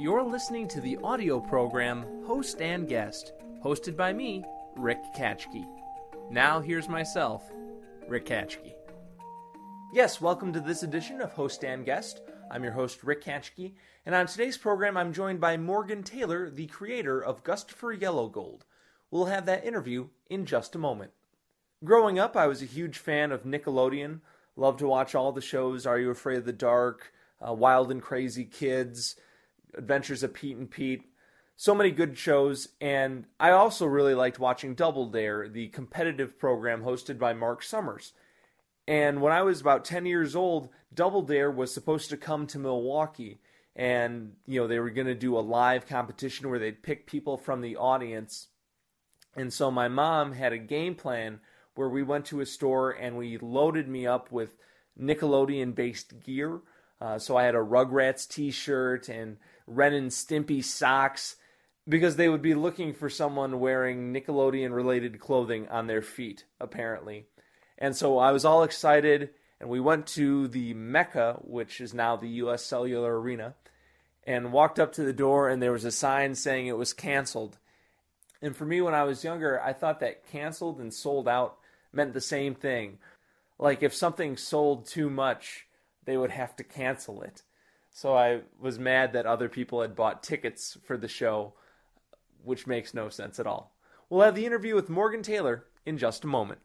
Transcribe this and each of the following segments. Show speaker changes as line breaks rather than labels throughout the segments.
You're listening to the audio program Host and Guest, hosted by me, Rick Katchke. Now here's myself, Rick Katchke. Yes, welcome to this edition of Host and Guest. I'm your host, Rick Katchke, and on today's program, I'm joined by Morgan Taylor, the creator of Gustafer Yellow Gold. We'll have that interview in just a moment. Growing up, I was a huge fan of Nickelodeon. Loved to watch all the shows Are You Afraid of the Dark, uh, Wild and Crazy Kids, Adventures of Pete and Pete. So many good shows, and I also really liked watching Double Dare, the competitive program hosted by Mark Summers. And when I was about 10 years old, Double Dare was supposed to come to Milwaukee. And, you know, they were going to do a live competition where they'd pick people from the audience. And so my mom had a game plan where we went to a store and we loaded me up with Nickelodeon based gear. Uh, so I had a Rugrats t shirt and Ren and Stimpy socks because they would be looking for someone wearing Nickelodeon related clothing on their feet, apparently. And so I was all excited and we went to the Mecca, which is now the US Cellular Arena, and walked up to the door and there was a sign saying it was canceled. And for me, when I was younger, I thought that canceled and sold out meant the same thing. Like if something sold too much, they would have to cancel it. So I was mad that other people had bought tickets for the show, which makes no sense at all. We'll have the interview with Morgan Taylor in just a moment.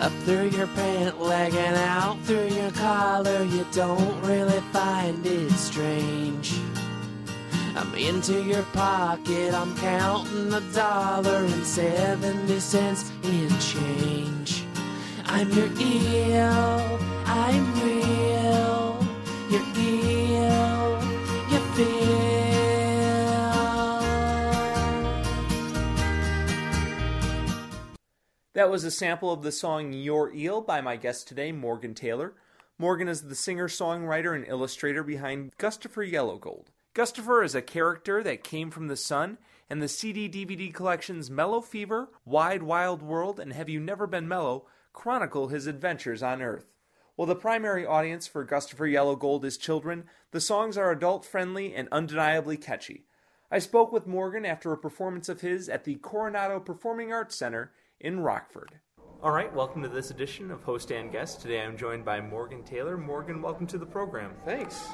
Up through your pant leg and out through your collar, you don't really find it strange. I'm into your pocket, I'm counting the dollar and 70 cents in change. I'm your eel, I'm real, you're eel, you feel.
That was a sample of the song Your Eel by my guest today, Morgan Taylor. Morgan is the singer, songwriter, and illustrator behind Gustafer Yellowgold. Gustafer is a character that came from the sun, and the CD DVD collections Mellow Fever, Wide Wild World, and Have You Never Been Mellow chronicle his adventures on Earth. While the primary audience for Gustafer Yellowgold is children, the songs are adult friendly and undeniably catchy. I spoke with Morgan after a performance of his at the Coronado Performing Arts Center in Rockford. All right, welcome to this edition of Host and Guest. Today I'm joined by Morgan Taylor. Morgan, welcome to the program.
Thanks.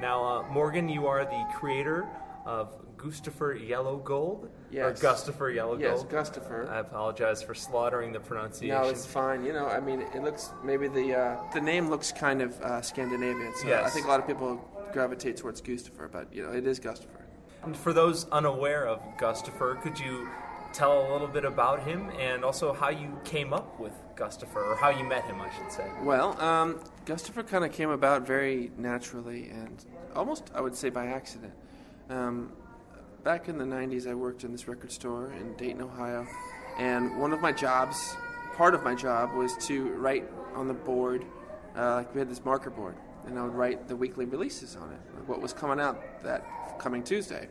Now, uh, Morgan, you are the creator of Gustafer Yellowgold?
Yes.
Or Gustafer Yellowgold?
Yes, Gustafer.
I apologize for slaughtering the pronunciation.
No, it's fine. You know, I mean, it looks maybe the uh, the name looks kind of uh, Scandinavian, so I think a lot of people gravitate towards Gustafer, but you know, it is Gustafer.
And for those unaware of Gustafer, could you tell a little bit about him and also how you came up with Gustafer, or how you met him, I should say?
Well, um, Gustafer kind of came about very naturally and almost, I would say, by accident. Um, back in the 90s, I worked in this record store in Dayton, Ohio, and one of my jobs, part of my job, was to write on the board, uh, like we had this marker board, and I would write the weekly releases on it, like what was coming out that coming Tuesday.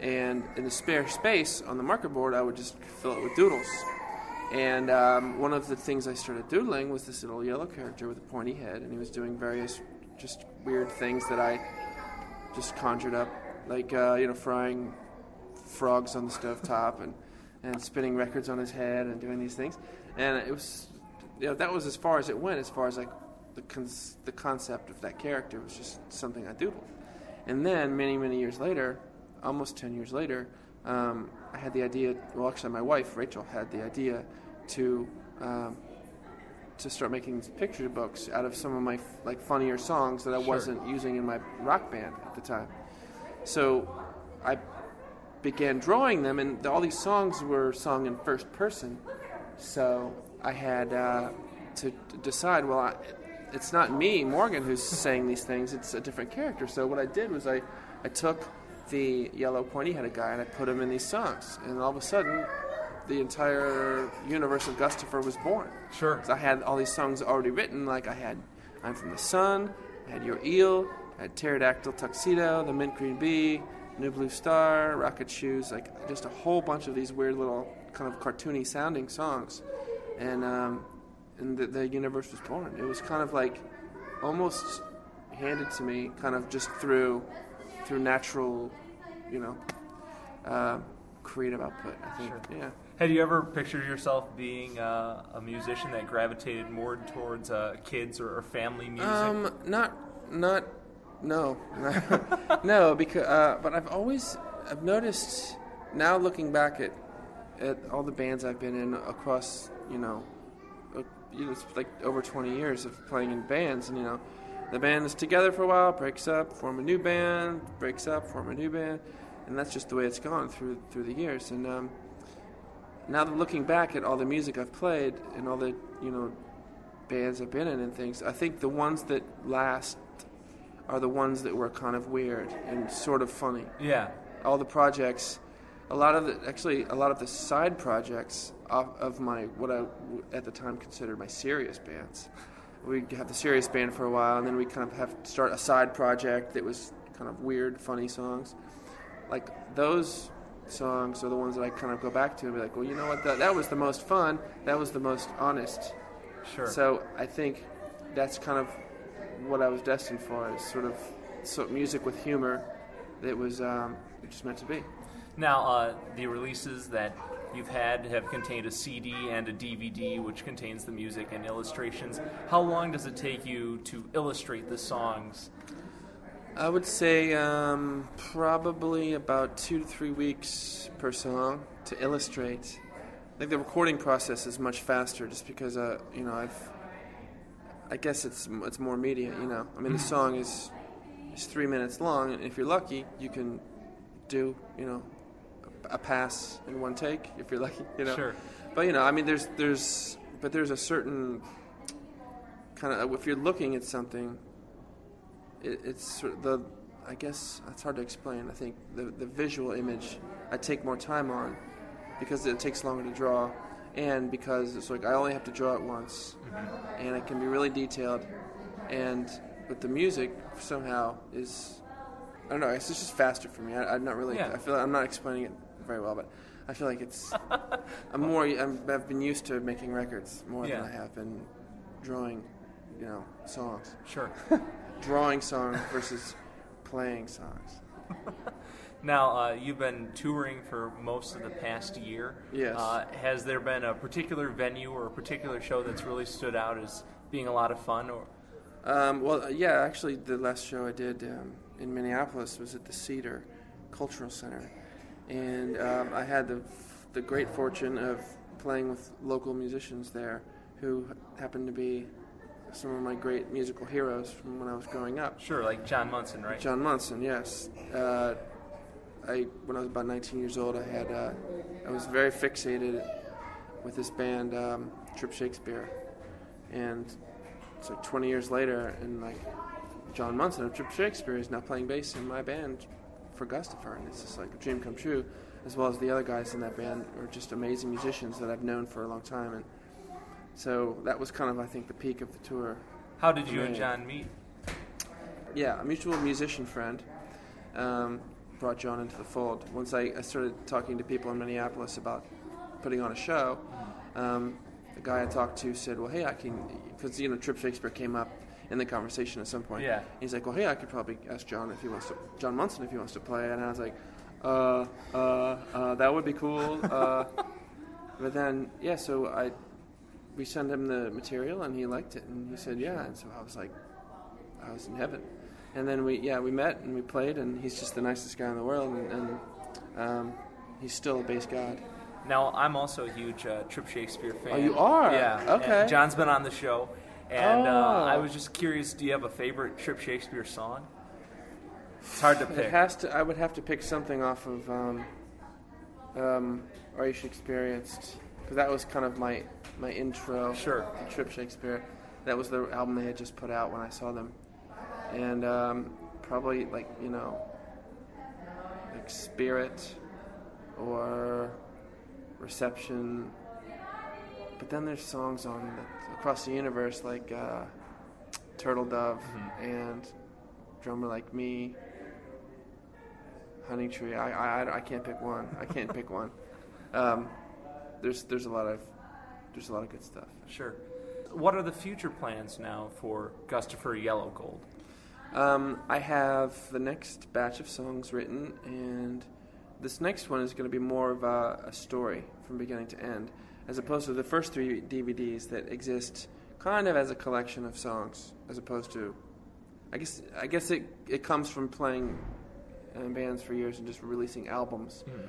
And in the spare space on the marker board, I would just fill it with doodles. And um, one of the things I started doodling was this little yellow character with a pointy head, and he was doing various just weird things that I just conjured up, like uh, you know, frying frogs on the stovetop and and spinning records on his head and doing these things. And it was, you know, that was as far as it went, as far as like the con- the concept of that character was just something I doodled. And then many many years later, almost ten years later, um, I had the idea. Well, actually, my wife Rachel had the idea to um, to start making picture books out of some of my like funnier songs that I wasn't using in my rock band at the time. So I began drawing them, and all these songs were sung in first person. So I had uh, to to decide. Well, I, it's not me, Morgan, who's saying these things. It's a different character. So what I did was I, I took the yellow pointy-headed guy and I put him in these songs, and all of a sudden, the entire universe of Gustafer was born.
Sure.
'Cause I had all these songs already written. Like I had "I'm from the Sun," I had "Your Eel," I had "Pterodactyl Tuxedo," "The Mint Green Bee," "New Blue Star," "Rocket Shoes." Like just a whole bunch of these weird little kind of cartoony sounding songs. And um, and the, the universe was born. It was kind of like almost handed to me, kind of just through through natural, you know, uh, creative output. I think,
Sure.
yeah.
Had you ever pictured yourself being uh, a musician that gravitated more towards uh, kids or, or family music?
Um, not, not, no, no, because, uh, but I've always, I've noticed now looking back at, at all the bands I've been in across, you know, uh, you know, it's like over 20 years of playing in bands, and you know, the band is together for a while, breaks up, form a new band, breaks up, form a new band, and that's just the way it's gone through through the years. And um, now that looking back at all the music I've played and all the you know bands I've been in and things, I think the ones that last are the ones that were kind of weird and sort of funny.
yeah.
All the projects, a lot of the actually a lot of the side projects of, of my what I at the time considered my serious bands. We have the serious band for a while, and then we kind of have to start a side project that was kind of weird, funny songs. Like those songs are the ones that I kind of go back to and be like, well, you know what? That, that was the most fun. That was the most honest.
Sure.
So I think that's kind of what I was destined for is sort of so music with humor that was um, just meant to be.
Now, uh, the releases that you've had have contained a CD and a DVD, which contains the music and illustrations. How long does it take you to illustrate the songs?
I would say um, probably about two to three weeks per song to illustrate. I think the recording process is much faster, just because uh, you know I've. I guess it's it's more immediate, you know. I mean, the song is is three minutes long, and if you're lucky, you can do you know a, pass in one take if you're lucky, you know.
Sure.
But you know, I mean, there's there's but there's a certain kind of uh, if you're looking at something, it, it's sort of the I guess it's hard to explain. I think the the visual image I take more time on because it takes longer to draw, and because it's like I only have to draw it once, mm-hmm. and it can be really detailed, and but the music somehow is I don't know. It's just faster for me. I, I'm not really.
Yeah.
I feel like I'm not explaining it very well, but I feel like it's. I'm more. I'm, I've been used to making records more
Yeah.
than I have been drawing, you know, songs.
Sure.
Drawing songs versus playing songs.
now, uh, you've been touring for most of the past year.
Yes.
Uh, has there been a particular venue or a particular show that's really stood out as being a lot of fun? Or
Um, well, yeah, actually, the last show I did um, in Minneapolis was at the Cedar Cultural Center, and um, I had the the great fortune of playing with local musicians there, who happened to be some of my great musical heroes from when I was growing up.
sure, like John Munson, right?
John Munson, yes. Uh, I when I was about 19 years old, I had uh, I was very fixated with this band, um, Trip Shakespeare, and it's like 20 years later, and like John Munson of Trip Shakespeare is now playing bass in my band for Gustafer, and it's just like a dream come true. As well as the other guys in that band are just amazing musicians that I've known for a long time, and so that was kind of I think the peak of the tour.
How did you and John meet?
Yeah, a mutual musician friend um, brought John into the fold. Once I, I started talking to people in Minneapolis about putting on a show, um, the guy I talked to said, "Well, hey, I can," because you know Trip Shakespeare came up in the conversation at some point.
Yeah.
He's like, "Well, hey, I could probably ask John if he wants to, John Munson if he wants to play," and I was like, "Uh, uh, uh that would be cool." Uh, but then, yeah, so I. We sent him the material and he liked it and he said yeah and so I was like I was in heaven. And then we, yeah, we met and we played, and he's just the nicest guy in the world, and, and um, he's still a bass god.
Now, I'm also a huge uh, Trip Shakespeare fan.
Oh, you are?
Yeah.
Okay.
and John's been on the show, and uh,
Oh.
I was just curious. Do you have a favorite Trip Shakespeare song? It's hard to pick.
It has to. I would have to pick something off of um, um, Are You Experienced? Because that was kind of my my intro.
Sure.
to Trip Shakespeare. That was the album they had just put out when I saw them, and um, probably like you know, like Spirit or Reception. But then there's songs on the, across the universe like uh, Turtle Dove and Drummer Like Me, Honey Tree. I, I, I can't pick one. I can't pick one. Um, there's there's a lot of there's a lot of good stuff.
Sure. what are the future plans now for Gustafer Yellow Gold?
Um, I have the next batch of songs written, and this next one is going to be more of a, a story from beginning to end, as opposed to the first three DVDs that exist kind of as a collection of songs, as opposed to, I guess, I guess it it comes from playing in bands for years and just releasing albums, hmm.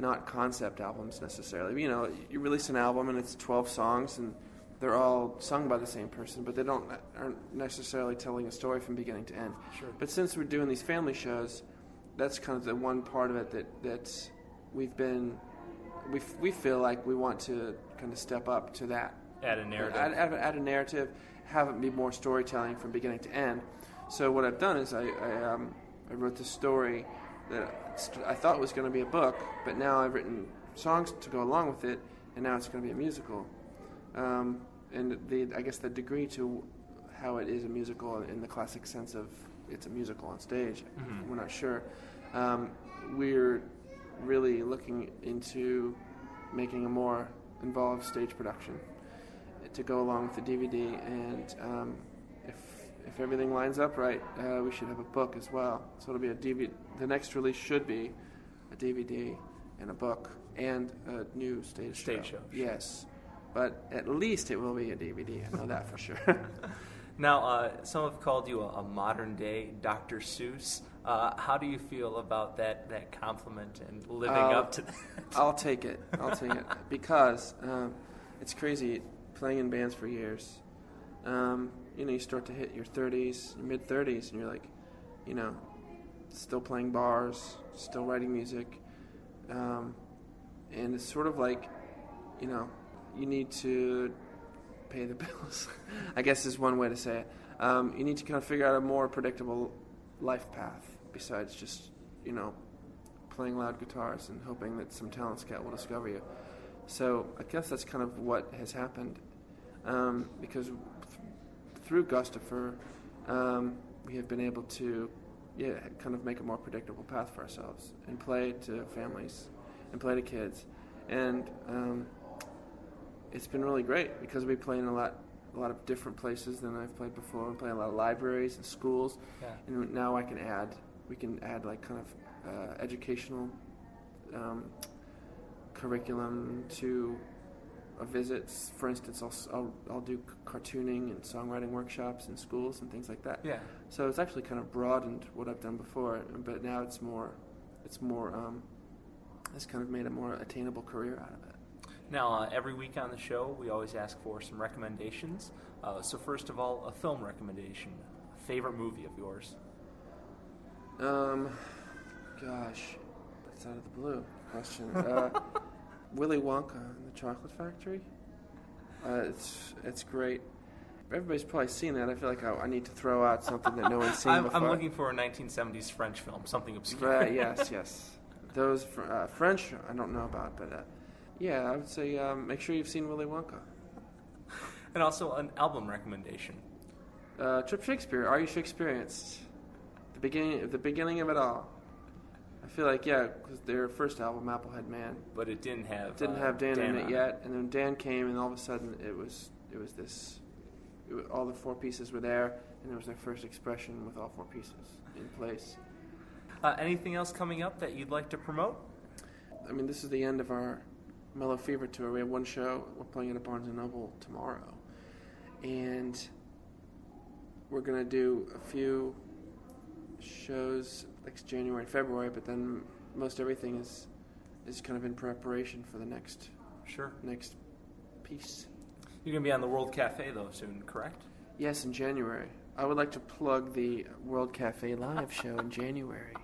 not concept albums necessarily. You know, you release an album and it's 12 songs and they're all sung by the same person, but they don't aren't necessarily telling a story from beginning to end.
Sure.
But since we're doing these family shows, that's kind of the one part of it that that we've been we we feel like we want to kind of step up to that.
Add a narrative.
Add, add, add a narrative, have it be more storytelling from beginning to end. So what I've done is I I, um, I wrote this story that I thought was going to be a book, but now I've written songs to go along with it, and now it's going to be a musical. Um, and the I guess the degree to how it is a musical in the classic sense of it's a musical on stage,
Mhm.
we're not sure. Um, we're really looking into making a more involved stage production to go along with the DVD, and um, if if everything lines up right, uh, we should have a book as well. So it'll be a DVD. The next release should be a DVD and a book and a new stage
Stage
show.
show.
Yes, but at least it will be a DVD. I know that for sure.
Now, uh, some have called you a, a modern day Dr. Seuss. Uh, how do you feel about that, that compliment and living
Uh,
up to that?
I'll take it. I'll take it because um, it's crazy playing in bands for years. Um, you know, you start to hit your 30s, your mid 30s, and you're like, you know, still playing bars, still writing music, um, and it's sort of like, you know, you need to pay the bills. I guess is one way to say it. Um, you need to kind of figure out a more predictable life path besides just, you know, playing loud guitars and hoping that some talent scout will discover you. So I guess that's kind of what has happened, um, because th- through Gustafer, um, we have been able to, yeah, kind of make a more predictable path for ourselves and play to families and play to kids, and um, it's been really great because we play in a lot, a lot of different places than I've played before. We play in a lot of libraries and schools,
Yeah.
and now I can add, we can add like kind of uh, educational um, curriculum to uh, visits. For instance, I'll, I'll, I'll do cartooning and songwriting workshops in schools and things like that.
Yeah.
So it's actually kind of broadened what I've done before, but now it's more, it's more, um, it's kind of made a more attainable career out of it.
Now, uh, every week on the show, we always ask for some recommendations. Uh, so, first of all, a film recommendation. A favorite movie of yours?
Um, gosh, that's out of the blue question. Uh, Willy Wonka and the Chocolate Factory. Uh, it's it's great. Everybody's probably seen that. I feel like I, I need to throw out something that no one's seen
I'm,
before.
I'm looking for a 1970s French film, something obscure.
Right, yes, yes. Those fr- uh, French, I don't know about, but uh, yeah, I would say um, make sure you've seen Willy Wonka.
And also an album recommendation.
Uh, Trip Shakespeare. Are you Shakespearienced? The beginning, the beginning of it all. I feel like yeah, because their first album, Applehead Man,
But it didn't have
didn't
uh,
have Dan, in it yet, and then Dan came, and all of a sudden it was it was this. It was, all the four pieces were there, and it was their first expression with all four pieces in place.
Uh, anything else coming up that you'd like to promote?
I mean, this is the end of our Mellow Fever tour. We have one show. We're playing at a Barnes and Noble tomorrow, and we're gonna do a few shows like January and February. But then most everything is is kind of in preparation for the next
Sure.
next piece.
You're going to be on the World Cafe, though, soon, correct?
Yes, in January. I would like to plug the World Cafe live show in January.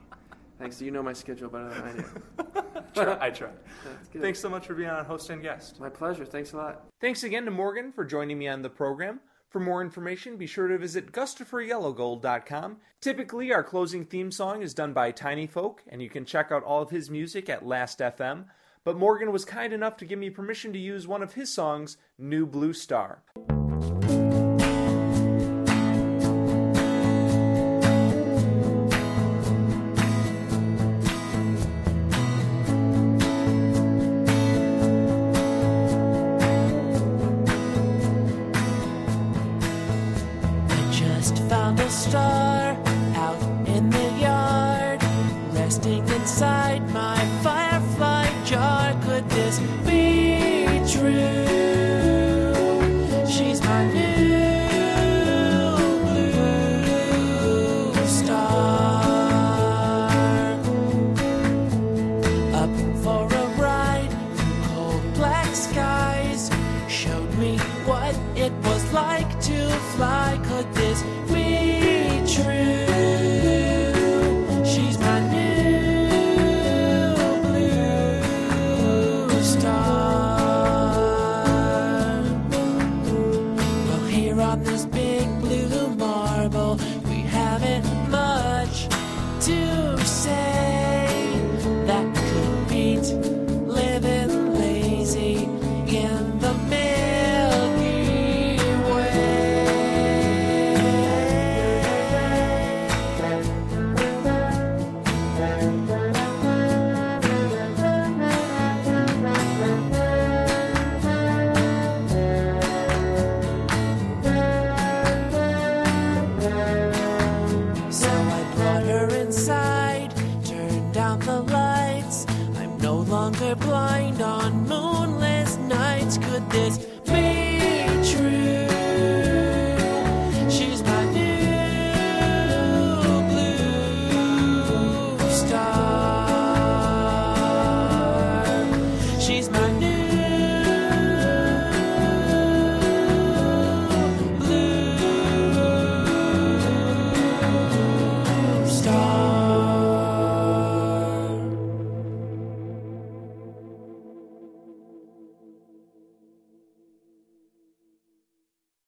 Thanks. You know my schedule better than I do.
Try- I
good.
Thanks so much for being on Host and Guest.
My pleasure. Thanks a lot.
Thanks again to Morgan for joining me on the program. For more information, be sure to visit GustaferYellowGold.com. Typically, our closing theme song is done by Tiny Folk, and you can check out all of his music at Last.fm. But Morgan was kind enough to give me permission to use one of his songs, New Blue star
to